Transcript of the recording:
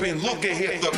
been looking here.